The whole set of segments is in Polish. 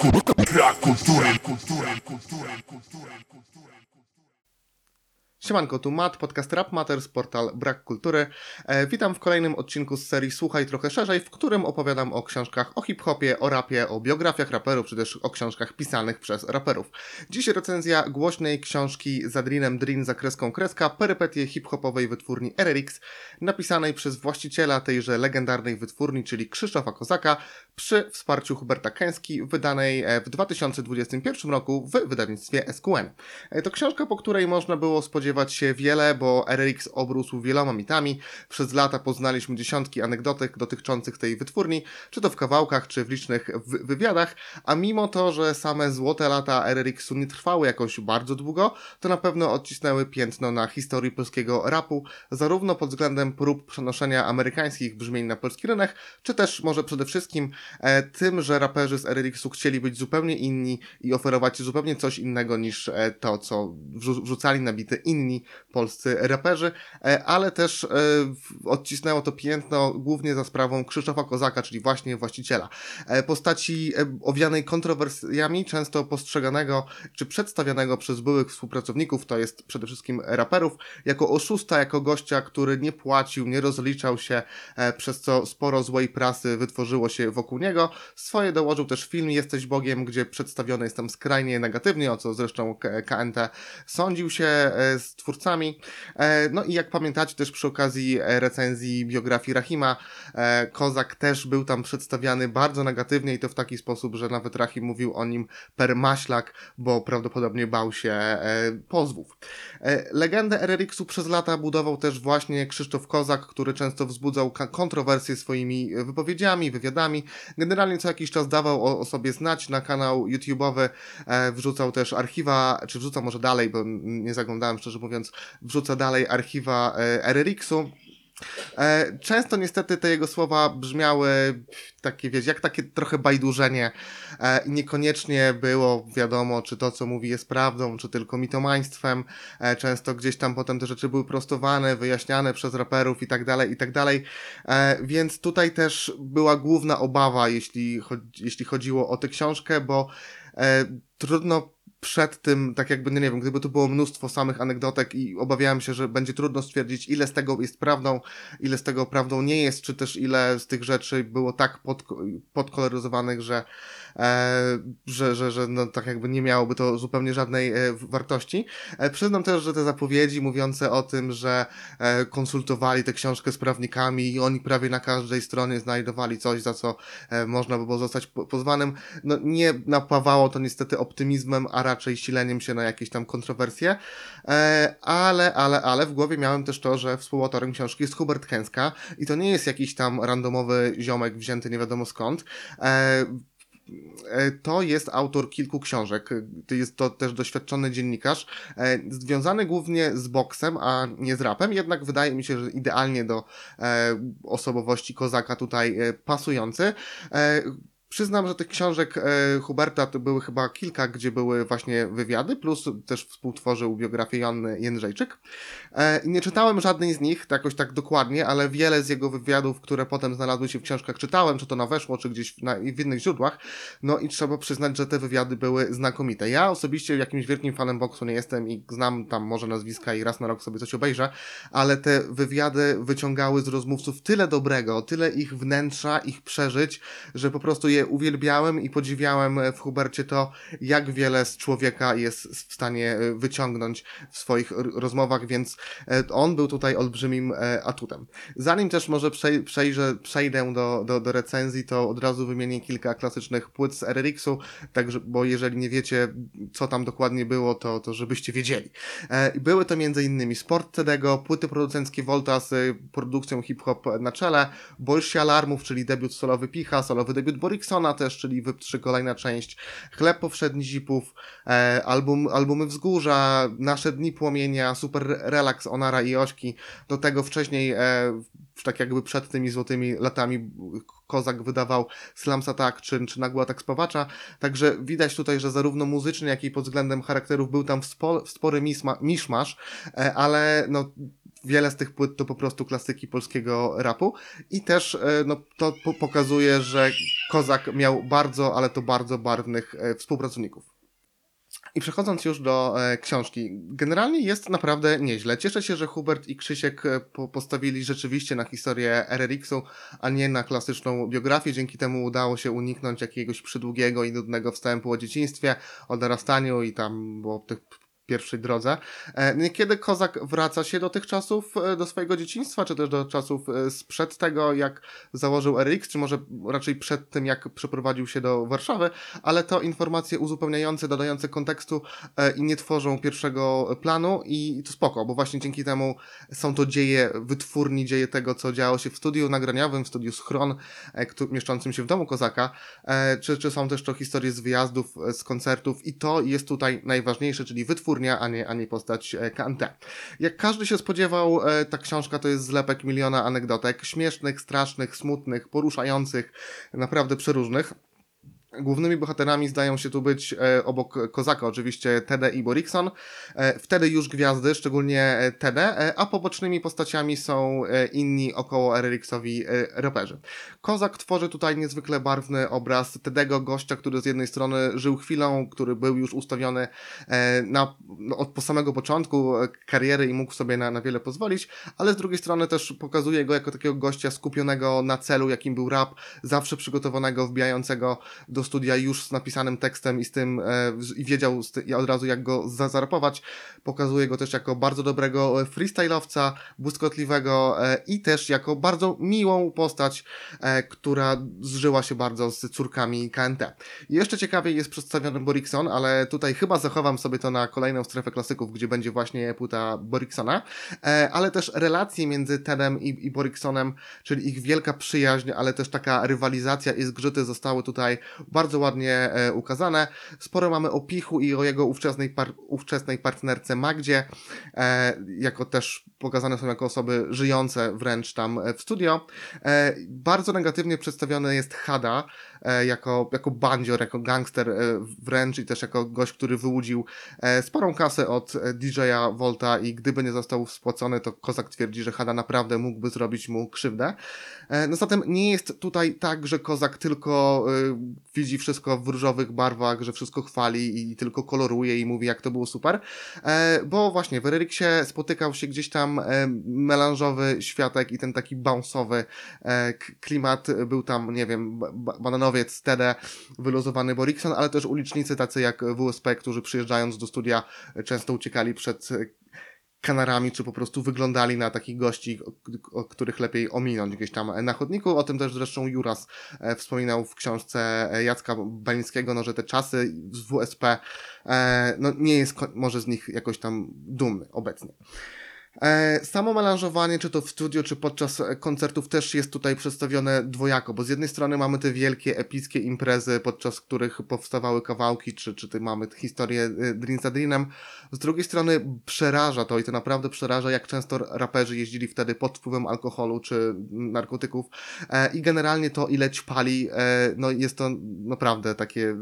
Brak kultury, kultury, kultury, kultury, kultury. Siemanko, tu Matt, podcast Rap Matters, portal Brak Kultury. E, witam w kolejnym odcinku z serii Słuchaj trochę szerzej, w którym opowiadam o książkach o hip-hopie, o rapie, o biografiach raperów, czy też o książkach pisanych przez raperów. Dziś recenzja głośnej książki z Adrinem Drin za kreską kreska, perypetie hip-hopowej wytwórni RRX, napisanej przez właściciela tejże legendarnej wytwórni, czyli Krzysztofa Kozaka, przy wsparciu Huberta Kęski, wydanej e, w 2021 roku w wydawnictwie SQN. E, To książka, po której można było spodziewać się wiele, bo RRX obrósł wieloma mitami. Przez lata poznaliśmy dziesiątki anegdotek dotyczących tej wytwórni, czy to w kawałkach, czy w licznych wy- wywiadach, a mimo to, że same złote lata RRX-u nie trwały jakoś bardzo długo, to na pewno odcisnęły piętno na historii polskiego rapu, zarówno pod względem prób przenoszenia amerykańskich brzmień na polski rynek, czy też może przede wszystkim e, tym, że raperzy z RRX-u chcieli być zupełnie inni i oferować zupełnie coś innego niż e, to, co wrzu- wrzucali na bity inni polscy raperzy, e, ale też e, odcisnęło to piętno głównie za sprawą Krzysztofa Kozaka, czyli właśnie właściciela. E, Postaci owianej kontrowersjami, często postrzeganego czy przedstawianego przez byłych współpracowników, to jest przede wszystkim raperów, jako oszusta, jako gościa, który nie płacił, nie rozliczał się, przez co sporo złej prasy wytworzyło się wokół niego. Swoje dołożył też film Jesteś Bogiem, gdzie przedstawiony jest tam skrajnie negatywnie, o co zresztą KNT sądził się e, twórcami. E, No i jak pamiętacie też przy okazji e, recenzji biografii Rahima, e, Kozak też był tam przedstawiany bardzo negatywnie i to w taki sposób, że nawet Rahim mówił o nim per maślak, bo prawdopodobnie bał się pozwów. Legendę RRX-u przez lata budował też właśnie Krzysztof Kozak, który często wzbudzał kontrowersje swoimi wypowiedziami, wywiadami. Generalnie co jakiś czas dawał o, o sobie znać na kanał YouTube'owy, wrzucał też archiwa, czy wrzuca może dalej, bo nie zaglądałem szczerze mówiąc, wrzuca dalej archiwa e, RRX-u. E, Często niestety te jego słowa brzmiały takie, wiecie, jak takie trochę bajdurzenie e, i niekoniecznie było wiadomo, czy to, co mówi jest prawdą, czy tylko mitomaństwem. Często gdzieś tam potem te rzeczy były prostowane, wyjaśniane przez raperów i tak dalej, i tak dalej. Więc tutaj też była główna obawa, jeśli, chodzi, jeśli chodziło o tę książkę, bo trudno przed tym, tak jakby, no nie wiem, gdyby tu było mnóstwo samych anegdotek i obawiałem się, że będzie trudno stwierdzić, ile z tego jest prawdą, ile z tego prawdą nie jest, czy też ile z tych rzeczy było tak pod, podkoloryzowanych, że, e, że, że, że no, tak jakby nie miałoby to zupełnie żadnej e, wartości. E, przyznam też, że te zapowiedzi mówiące o tym, że e, konsultowali tę książkę z prawnikami i oni prawie na każdej stronie znajdowali coś, za co e, można by było zostać po- pozwanym, no nie napawało to niestety optymizmem, a raczej sileniem się na jakieś tam kontrowersje, e, ale, ale, ale w głowie miałem też to, że współautorem książki jest Hubert Kęska i to nie jest jakiś tam randomowy ziomek wzięty nie wiadomo skąd, e, e, to jest autor kilku książek. Jest to też doświadczony dziennikarz, związany głównie z boksem, a nie z rapem, jednak wydaje mi się, że idealnie do osobowości Kozaka tutaj pasujący. Przyznam, że tych książek e, Huberta to były chyba kilka, gdzie były właśnie wywiady, plus też współtworzył biografię Joanny Jędrzejczyk. E, nie czytałem żadnej z nich, tak jakoś tak dokładnie, ale wiele z jego wywiadów, które potem znalazły się w książkach, czytałem, czy to na weszło, czy gdzieś na, w innych źródłach. No i trzeba przyznać, że te wywiady były znakomite. Ja osobiście jakimś wielkim fanem boksu nie jestem i znam tam może nazwiska i raz na rok sobie coś obejrzę, ale te wywiady wyciągały z rozmówców tyle dobrego, tyle ich wnętrza, ich przeżyć, że po prostu je uwielbiałem i podziwiałem w Hubercie to, jak wiele z człowieka jest w stanie e, wyciągnąć w swoich rozmowach, więc e, on był tutaj olbrzymim e, atutem. Zanim też może przej- przejrzę, przejdę do, do, do recenzji, to od razu wymienię kilka klasycznych płyt z RRX-u, bo jeżeli nie wiecie, co tam dokładnie było, to, to żebyście wiedzieli. E, były to m.in. Sport Cedego, płyty producenckie Volta z produkcją hip-hop na czele, Bolsi Alarmów, czyli debiut solowy Picha, solowy debiut Boriksona też, czyli Wyp 3 kolejna część, Chleb Powszedni Zipów, e, album, albumy Wzgórza, Nasze Dni Płomienia, Super Relax Onara i Ośki, do tego wcześniej, e, tak jakby przed tymi złotymi latami Kozak wydawał Slams Attack czy, czy Nagły Atak Spawacza, także widać tutaj, że zarówno muzycznie, jak i pod względem charakterów był tam spo, spory misma, miszmasz, e, ale no wiele z tych płyt to po prostu klasyki polskiego rapu i też e, no, to po pokazuje, że Kozak miał bardzo, ale to bardzo barwnych e, współpracowników. I przechodząc już do e, książki, generalnie jest naprawdę nieźle. Cieszę się, że Hubert i Krzysiek po, postawili rzeczywiście na historię RRX-u, a nie na klasyczną biografię. Dzięki temu udało się uniknąć jakiegoś przydługiego i nudnego wstępu o dzieciństwie, o dorastaniu i tam było tych pierwszej drodze. E, niekiedy Kozak wraca się do tych czasów, e, do swojego dzieciństwa, czy też do czasów e, sprzed tego, jak założył RX, czy może raczej przed tym, jak przeprowadził się do Warszawy, ale to informacje uzupełniające, dodające kontekstu i nie tworzą pierwszego planu i to spoko, bo właśnie dzięki temu są to dzieje wytwórni, dzieje tego, co działo się w studiu nagraniowym, w studiu Schron, mieszczącym się w domu Kozaka, czy, czy są też to historie z wyjazdów, z koncertów i to jest tutaj najważniejsze, czyli wytwórni a nie, a nie postać e, KNT. Jak każdy się spodziewał, e, ta książka to jest zlepek miliona anegdotek, śmiesznych, strasznych, smutnych, poruszających, naprawdę przeróżnych. Głównymi bohaterami zdają się tu być e, obok Kozaka oczywiście Tede i Borikson. E, wtedy już gwiazdy, szczególnie e, Tede, e, a pobocznymi postaciami są e, inni około RRX-owi e, raperzy. Kozak tworzy tutaj niezwykle barwny obraz Tedego, gościa, który z jednej strony żył chwilą, który był już ustawiony na, od po samego początku kariery i mógł sobie na, na wiele pozwolić, ale z drugiej strony też pokazuje go jako takiego gościa skupionego na celu, jakim był rap, zawsze przygotowanego, wbijającego do studia już z napisanym tekstem i z tym e, i wiedział od razu jak go zazarapować. Pokazuje go też jako bardzo dobrego e, freestylowca, błyskotliwego e, i też jako bardzo miłą postać, która zżyła się bardzo z córkami KNT. Jeszcze ciekawiej jest przedstawiony Borikson, ale tutaj chyba zachowam sobie to na kolejną strefę klasyków, gdzie będzie właśnie płyta Boriksona, ale też relacje między Tedem i, i Boriksonem, czyli ich wielka przyjaźń, ale też taka rywalizacja i zgrzyty zostały tutaj bardzo ładnie e, ukazane. Sporo mamy o Pichu i o jego ówczesnej, par ówczesnej partnerce Magdzie, e, jako też pokazane są jako osoby żyjące wręcz tam e, w studio. Bardzo negatywnie przedstawiony jest Hada, jako, jako bandzior, jako gangster e, wręcz i też jako gość, który wyłudził e, sporą kasę od e, DJ-a Volta i gdyby nie został spłacony, to Kozak twierdzi, że Hada naprawdę mógłby zrobić mu krzywdę. E, no zatem nie jest tutaj tak, że Kozak tylko e, widzi wszystko w różowych barwach, że wszystko chwali i tylko koloruje i mówi, jak to było super, e, bo właśnie w Ryriksie spotykał się gdzieś tam e, melanżowy światek i ten taki bounce'owy e, klimat, był tam, nie wiem, ba bananowiec, Tede, wyluzowany Borikson, ale też ulicznicy tacy jak WSP, którzy przyjeżdżając do studia często uciekali przed kanarami, czy po prostu wyglądali na takich gości, o, których lepiej ominąć gdzieś tam na chodniku. O tym też zresztą Juras e, wspominał w książce Jacka Balińskiego, no, że te czasy z WSP e, no, nie jest może z nich jakoś tam dumny obecnie. E, samo melanżowanie, czy to w studio, czy podczas koncertów też jest tutaj przedstawione dwojako, bo z jednej strony mamy te wielkie, epickie imprezy, podczas których powstawały kawałki, czy, czy mamy historię e, Dream za Dreamem, z drugiej strony przeraża to i to naprawdę przeraża, jak często raperzy jeździli wtedy pod wpływem alkoholu, czy narkotyków e, i generalnie to ile ćpali, no jest to naprawdę takie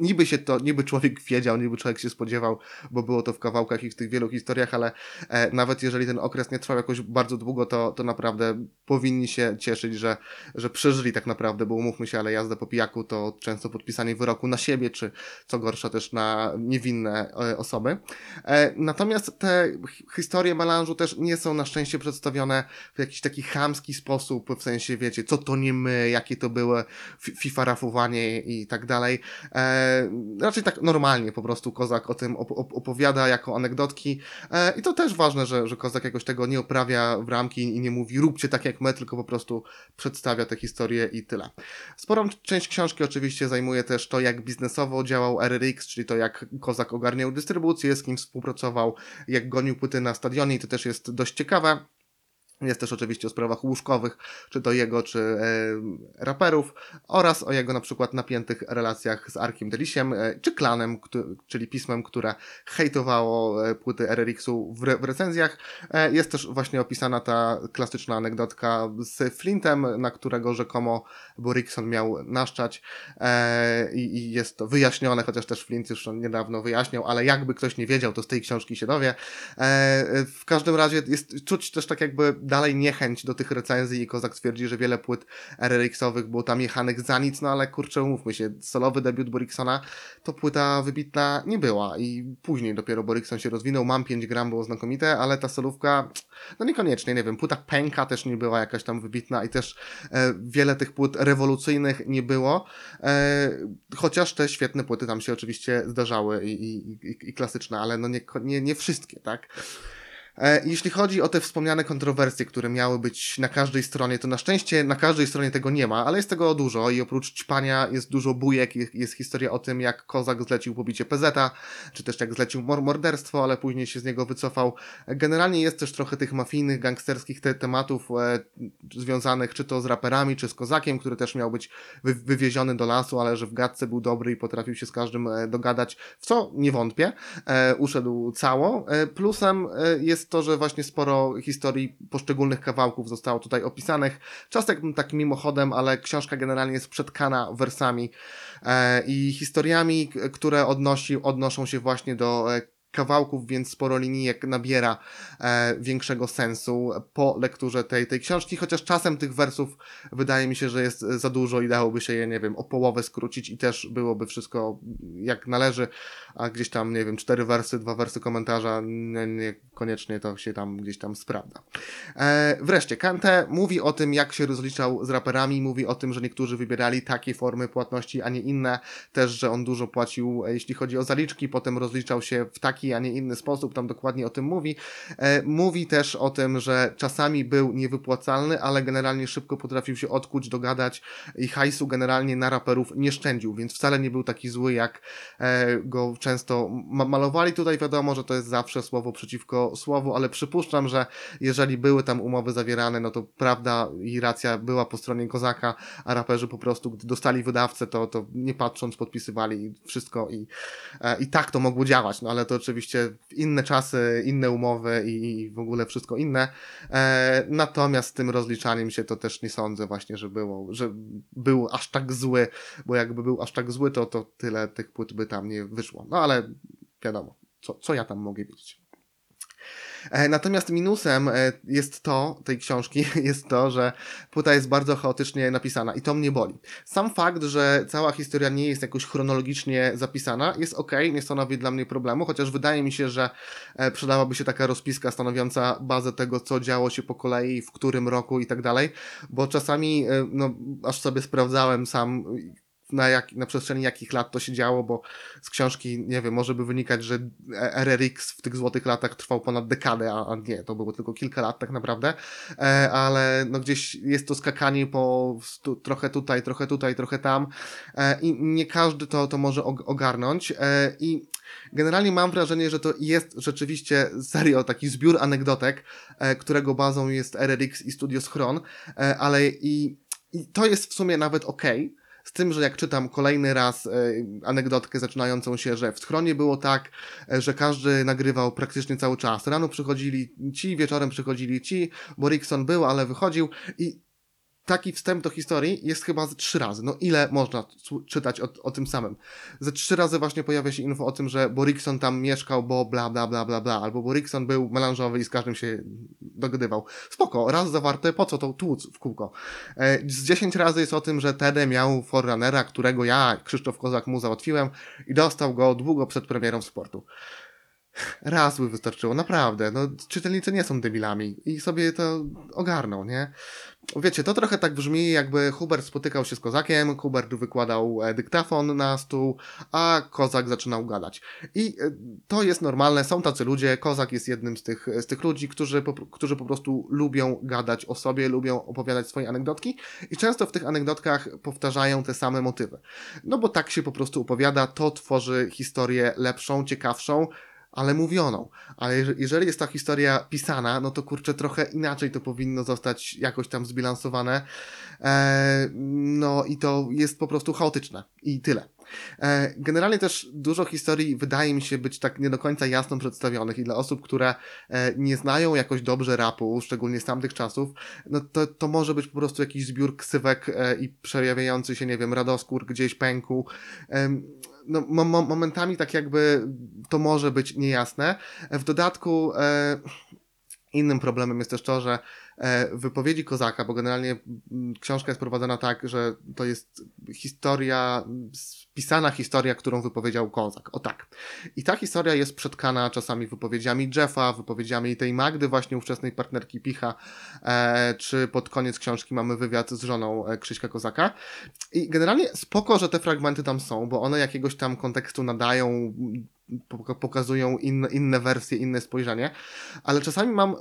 niby się to, niby człowiek wiedział, niby człowiek się spodziewał, bo było to w kawałkach i w tych wielu historiach, ale e, nawet jeżeli ten okres nie trwał jakoś bardzo długo, to, to naprawdę powinni się cieszyć, że, że przeżyli tak naprawdę, bo umówmy się, ale jazda po pijaku to często podpisanie wyroku na siebie, czy co gorsza też na niewinne e, osoby. E, natomiast te historie melanżu też nie są na szczęście przedstawione w jakiś taki chamski sposób, w sensie wiecie, co to nie my, jakie to było FIFA rafowanie i tak dalej. E, raczej tak normalnie po prostu Kozak o tym op opowiada jako anegdotki e, i to też ważne, że, że Kozak jakoś tego nie oprawia w ramki i nie mówi róbcie tak jak my, tylko po prostu przedstawia te historie i tyle. Sporą część książki oczywiście zajmuje też to, jak biznesowo działał RRX, czyli to jak Kozak ogarniał dystrybucję, z kim współpracował, jak gonił płyty na stadionie i to też jest dość ciekawe. Jest też oczywiście o sprawach łóżkowych, czy to jego, czy e, raperów, oraz o jego na przykład napiętych relacjach z Arkiem Delisiem, e, czy klanem, czyli pismem, które hejtowało e, płyty RRX-u w, re- w recenzjach. E, jest też właśnie opisana ta klasyczna anegdotka z Flintem, na którego rzekomo Borikson miał naszczać e, i, i jest to wyjaśnione, chociaż też Flint już niedawno wyjaśniał, ale jakby ktoś nie wiedział, to z tej książki się dowie. E, w każdym razie jest czuć też tak jakby dalej niechęć do tych recenzji i Kozak twierdzi, że wiele płyt RRX-owych było tam jechanych za nic, no ale kurczę, umówmy się, solowy debiut Boriksona to płyta wybitna nie była i później dopiero Borikson się rozwinął, mam 5 gram, było znakomite, ale ta solówka, no niekoniecznie, nie wiem, płyta Pęka też nie była jakaś tam wybitna i też e, wiele tych płyt rewolucyjnych nie było, e, chociaż te świetne płyty tam się oczywiście zdarzały i, i, i, i klasyczne, ale no nie, nie, nie wszystkie, tak? E, Jeśli chodzi o te wspomniane kontrowersje, które miały być na każdej stronie, to na szczęście na każdej stronie tego nie ma, ale jest tego dużo i oprócz ćpania jest dużo bujek, jest, jest historia o tym, jak Kozak zlecił pobicie PZ, czy też jak zlecił mor morderstwo, ale później się z niego wycofał. Generalnie jest też trochę tych mafijnych, gangsterskich te tematów e, związanych czy to z raperami, czy z Kozakiem, który też miał być wy wywieziony do lasu, ale że w gadce był dobry i potrafił się z każdym e, dogadać, w co nie wątpię, e, uszedł cało. E, plusem e, jest to, że właśnie sporo historii poszczególnych kawałków zostało tutaj opisanych. Czasem tak mimochodem, ale książka generalnie jest przetkana wersami e, i historiami, które odnosi, odnoszą się właśnie do e, kawałków, więc sporo linijek nabiera e, większego sensu po lekturze tej, tej książki, chociaż czasem tych wersów wydaje mi się, że jest za dużo i dałoby się je, nie wiem, o połowę skrócić i też byłoby wszystko jak należy, a gdzieś tam, nie wiem, cztery wersy, dwa wersy komentarza, nie- niekoniecznie to się tam gdzieś tam sprawdza. E, wreszcie, Kante mówi o tym, jak się rozliczał z raperami, mówi o tym, że niektórzy wybierali takie formy płatności, a nie inne, też, że on dużo płacił, e, jeśli chodzi o zaliczki, potem rozliczał się w taki, a nie inny sposób, tam dokładnie o tym mówi. E, mówi też o tym, że czasami był niewypłacalny, ale generalnie szybko potrafił się odkuć, dogadać i hajsu generalnie na raperów nie szczędził, więc wcale nie był taki zły, jak e, go często ma malowali. Tutaj wiadomo, że to jest zawsze słowo przeciwko słowu, ale przypuszczam, że jeżeli były tam umowy zawierane, no to prawda i racja była po stronie Kozaka, a raperzy po prostu, gdy dostali wydawcę, to, to nie patrząc podpisywali wszystko i, e, i tak to mogło działać, no ale to oczywiście inne czasy, inne umowy i, i w ogóle wszystko inne. E, natomiast z tym rozliczaniem się to też nie sądzę właśnie, że było, że był aż tak zły, bo jakby był aż tak zły, to, to tyle tych płyt by tam nie wyszło. No ale wiadomo, co, co ja tam mogę wiedzieć. E, Natomiast minusem e, jest to, tej książki, jest to, że płyta jest bardzo chaotycznie napisana i to mnie boli. Sam fakt, że cała historia nie jest jakoś chronologicznie zapisana, jest ok, nie stanowi dla mnie problemu, chociaż wydaje mi się, że e, przydałaby się taka rozpiska stanowiąca bazę tego, co działo się po kolei, w którym roku i tak dalej, bo czasami, no, aż sobie sprawdzałem sam, na, jak, na przestrzeni jakich lat to się działo, bo z książki, nie wiem, może by wynikać, że RRX w tych złotych latach trwał ponad dekadę, a, a nie, to było tylko kilka lat tak naprawdę, e, ale no gdzieś jest to skakanie po stu, trochę tutaj, trochę tutaj, trochę tam e, i nie każdy to, to może og- ogarnąć e, i generalnie mam wrażenie, że to jest rzeczywiście serio taki zbiór anegdotek, e, którego bazą jest RRX i Studio Schron, e, ale i, i to jest w sumie nawet okej, z tym, że jak czytam kolejny raz e, anegdotkę zaczynającą się, że w schronie było tak, e, że każdy nagrywał praktycznie cały czas. Rano przychodzili ci, wieczorem przychodzili ci, bo Rickson był, ale wychodził i taki wstęp do historii jest chyba ze trzy razy. No ile można czytać o, o tym samym? Ze trzy razy właśnie pojawia się info o tym, że Borikson tam mieszkał, bo bla bla bla bla bla, albo Borikson był melanżowy i z każdym się dogadywał. Spoko, raz zawarte, po co to tłuc w kółko? E, Z 10 razy jest o tym, że Tede miał Forerunnera, którego ja, Krzysztof Kozak, mu załatwiłem i dostał go długo przed premierą sportu. Raz by wystarczyło, naprawdę. No, czytelnicy nie są debilami i sobie to ogarną, nie? Wiecie, to trochę tak brzmi, jakby Hubert spotykał się z Kozakiem, Hubert wykładał e, dyktafon na stół, a Kozak zaczynał gadać. I e, to jest normalne, są tacy ludzie, Kozak jest jednym z tych, z tych ludzi, którzy po, którzy po prostu lubią gadać o sobie, lubią opowiadać swoje anegdotki i często w tych anegdotkach powtarzają te same motywy. No bo tak się po prostu opowiada, to tworzy historię lepszą, ciekawszą, ale mówioną. Ale jeże- jeżeli jest ta historia pisana, no to kurczę, trochę inaczej to powinno zostać jakoś tam zbilansowane. E, no i to jest po prostu chaotyczne. I tyle. E, Generalnie też dużo historii wydaje mi się być tak nie do końca jasno przedstawionych i dla osób, które e, nie znają jakoś dobrze rapu, szczególnie z tamtych czasów, no to, to może być po prostu jakiś zbiór ksywek e, i przejawiający się, nie wiem, radoskór gdzieś pęku. No, mo- mo- momentami tak jakby to może być niejasne. W dodatku innym problemem jest też to, że e, wypowiedzi Kozaka, bo generalnie książka jest prowadzona tak, że to jest historia, pisana historia, którą wypowiedział Kozak. O tak. I ta historia jest przetkana czasami wypowiedziami Jeffa, wypowiedziami tej Magdy, właśnie ówczesnej partnerki Picha, e, czy pod koniec książki mamy wywiad z żoną e, Krzyśka Kozaka. I generalnie spoko, że te fragmenty tam są, bo one jakiegoś tam kontekstu nadają, pokazują inne, inne wersje, inne spojrzenie, ale czasami mam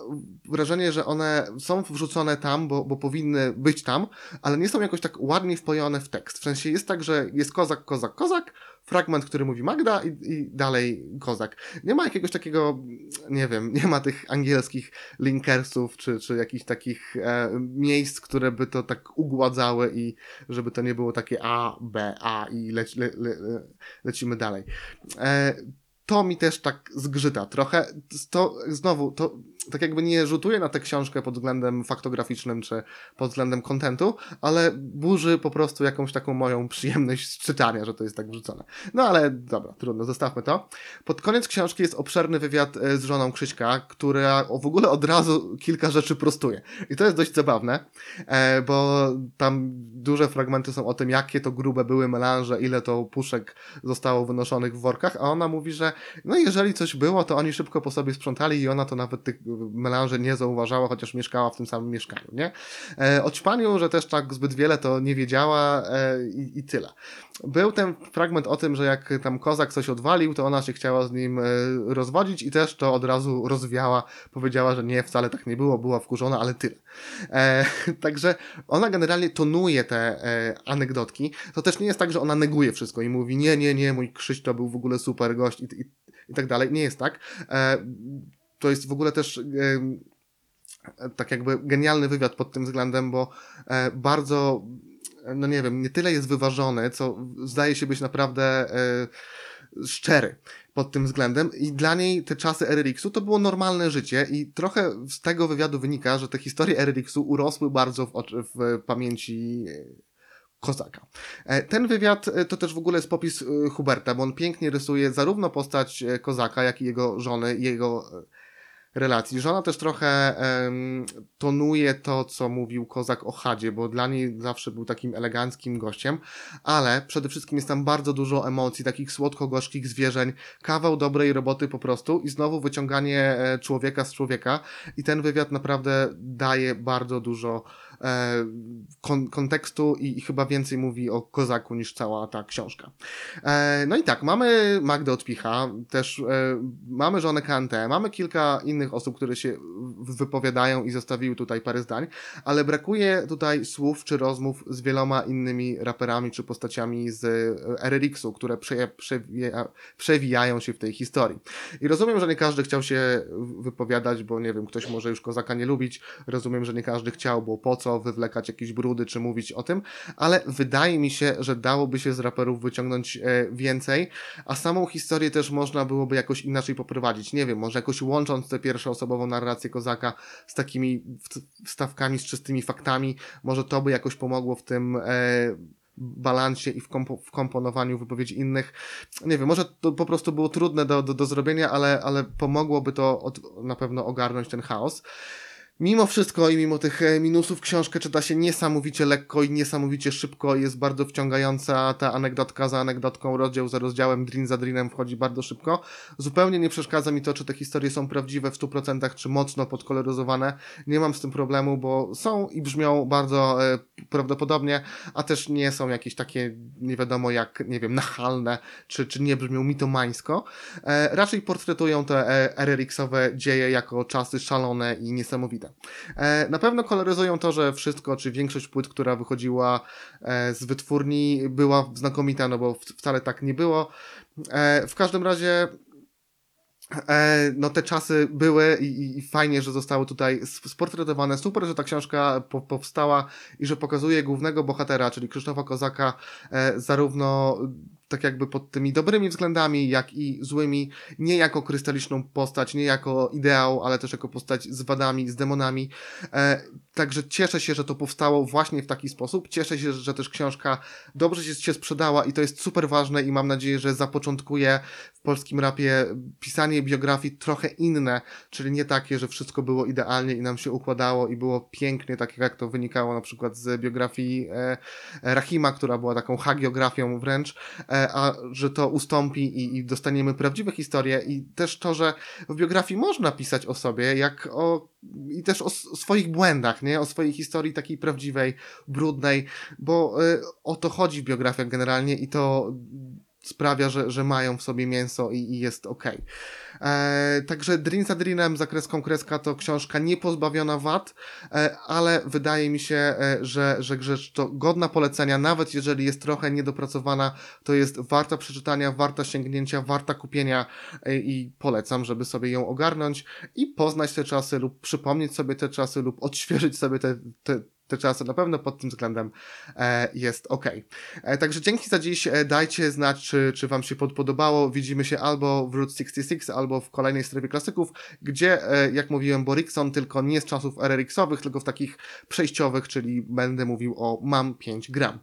wrażenie, że one są wrzucone tam, bo, bo powinny być tam, ale nie są jakoś tak ładnie wpojone w tekst. W sensie jest tak, że jest kozak, kozak, kozak, fragment, który mówi Magda i, i dalej kozak. Nie ma jakiegoś takiego, nie wiem, nie ma tych angielskich linkersów, czy, czy jakichś takich e, miejsc, które by to tak ugładzały i żeby to nie było takie A, B, A i le, le, le, lecimy dalej. E, to mi też tak zgrzyta trochę. To znowu, to tak jakby nie rzutuje na tę książkę pod względem faktograficznym czy pod względem kontentu, ale burzy po prostu jakąś taką moją przyjemność czytania, że to jest tak wrzucone. No ale dobra, trudno, zostawmy to. Pod koniec książki jest obszerny wywiad e, z żoną Krzyśka, która w ogóle od razu kilka rzeczy prostuje. I to jest dość zabawne, e, bo tam duże fragmenty są o tym, jakie to grube były melanże, ile to puszek zostało wynoszonych w workach, a ona mówi, że no jeżeli coś było, to oni szybko po sobie sprzątali i ona to nawet tych melanży nie zauważała, chociaż mieszkała w tym samym mieszkaniu, nie? E, o ćpaniu, że też tak zbyt wiele to nie wiedziała e, i, i tyle. Był ten fragment o tym, że jak tam kozak coś odwalił, to ona się chciała z nim e, rozwodzić i też to od razu rozwiała. Powiedziała, że nie, wcale tak nie było, była wkurzona, ale tyle. E, także ona generalnie tonuje te e, anegdotki. To też nie jest tak, że ona neguje wszystko i mówi nie, nie, nie, mój Krzyś to był w ogóle super gość i, i, i tak dalej. Nie jest tak. E, to jest w ogóle też tak jakby genialny wywiad pod tym względem, bo e, bardzo no nie wiem, nie tyle jest wyważony, co zdaje się być naprawdę e, szczery pod tym względem i dla niej te czasy RRX-u to było normalne życie i trochę z tego wywiadu wynika, że te historie RRX-u urosły bardzo w, w pamięci Kozaka. E, Ten wywiad to też w ogóle jest popis Huberta, bo on pięknie rysuje zarówno postać Kozaka, jak i jego żony, jego relacji. Żona też trochę em, tonuje to, co mówił Kozak o Hadzie, bo dla niej zawsze był takim eleganckim gościem, ale przede wszystkim jest tam bardzo dużo emocji, takich słodko-gorzkich zwierzeń, kawał dobrej roboty po prostu i znowu wyciąganie e, człowieka z człowieka i ten wywiad naprawdę daje bardzo dużo e, kon kontekstu i, i chyba więcej mówi o Kozaku niż cała ta książka. E, no i tak, mamy Magdę Odpicha, też e, mamy żonę Kantę, mamy kilka innych osób, które się wypowiadają i zostawiły tutaj parę zdań, ale brakuje tutaj słów czy rozmów z wieloma innymi raperami czy postaciami z e, RRX-u, które prze, przewija, przewijają się w tej historii. I rozumiem, że nie każdy chciał się wypowiadać, bo nie wiem, ktoś może już Kozaka nie lubić, rozumiem, że nie każdy chciał, bo po co wywlekać jakieś brudy czy mówić o tym, ale wydaje mi się, że dałoby się z raperów wyciągnąć e, więcej, a samą historię też można byłoby jakoś inaczej poprowadzić. Nie wiem, może jakoś łącząc tę pierwszoosobową narrację Kozaka z takimi wstawkami, z czystymi faktami, może to by jakoś pomogło w tym e, balansie i w komponowaniu wypowiedzi innych. Nie wiem, może to po prostu było trudne do, do, do zrobienia, ale, ale pomogłoby to od, na pewno ogarnąć ten chaos. Mimo wszystko i mimo tych e, minusów książkę czyta się niesamowicie lekko i niesamowicie szybko. Jest bardzo wciągająca ta anegdotka za anegdotką, rozdział za rozdziałem, drin za drinem wchodzi bardzo szybko. Zupełnie nie przeszkadza mi to, czy te historie są prawdziwe w 100%, czy mocno podkoloryzowane. Nie mam z tym problemu, bo są i brzmią bardzo e, prawdopodobnie, a też nie są jakieś takie nie wiadomo jak, nie wiem, nachalne, czy, czy nie brzmią mitomańsko. E, raczej portretują te e, RRX-owe dzieje jako czasy szalone i niesamowite. E, na pewno koloryzują to, że wszystko, czy większość płyt, która wychodziła e, z wytwórni, była znakomita, no bo wcale tak nie było. E, w każdym razie no te czasy były i, i fajnie, że zostały tutaj sp- sportretowane. Super, że ta książka po, powstała i że pokazuje głównego bohatera, czyli Krzysztofa Kozaka, zarówno tak jakby pod tymi dobrymi względami, jak i złymi, nie jako krystaliczną postać, nie jako ideał, ale też jako postać z wadami, z demonami. E, także cieszę się, że to powstało właśnie w taki sposób. Cieszę się, że też książka dobrze się, się sprzedała i to jest super ważne i mam nadzieję, że zapoczątkuje w polskim rapie pisanie biografii trochę inne, czyli nie takie, że wszystko było idealnie i nam się układało i było pięknie, tak jak to wynikało na przykład z biografii e, Rahima, która była taką hagiografią wręcz, e, a że to ustąpi i, i dostaniemy prawdziwe historie i też to, że w biografii można pisać o sobie, jak o i też o, o swoich błędach, nie? O swojej historii takiej prawdziwej, brudnej, bo y, o to chodzi w biografiach generalnie i to sprawia, że, że mają w sobie mięso i, i jest ok. E, także Dream za Dreamem, za kreską kreska to książka niepozbawiona wad, e, ale wydaje mi się, e, że, że rzecz to godna polecenia, nawet jeżeli jest trochę niedopracowana, to jest warta przeczytania, warta sięgnięcia, warta kupienia e, i polecam, żeby sobie ją ogarnąć i poznać te czasy lub przypomnieć sobie te czasy lub odświeżyć sobie te, te, te czasy. Na pewno pod tym względem e, jest ok. E, także dzięki za dziś. E, dajcie znać, czy, czy Wam się pod- podobało. Widzimy się albo w Route 66, albo w kolejnej strefie klasyków, gdzie, jak mówiłem, Borikson tylko nie z czasów RRX-owych, tylko w takich przejściowych, czyli będę mówił o mam 5 gram.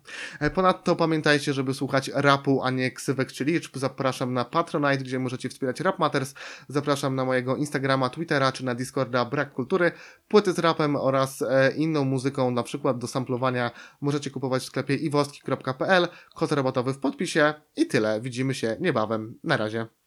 Ponadto pamiętajcie, żeby słuchać rapu, a nie ksywek czy liczb. Zapraszam na Patronite, gdzie możecie wspierać Rap Matters. Zapraszam na mojego Instagrama, Twittera czy na Discorda Brak Kultury. Płyty z rapem oraz inną muzyką, na przykład do samplowania, możecie kupować w sklepie iwoski.pl. Kod rabatowy w podpisie i tyle. Widzimy się niebawem. Na razie.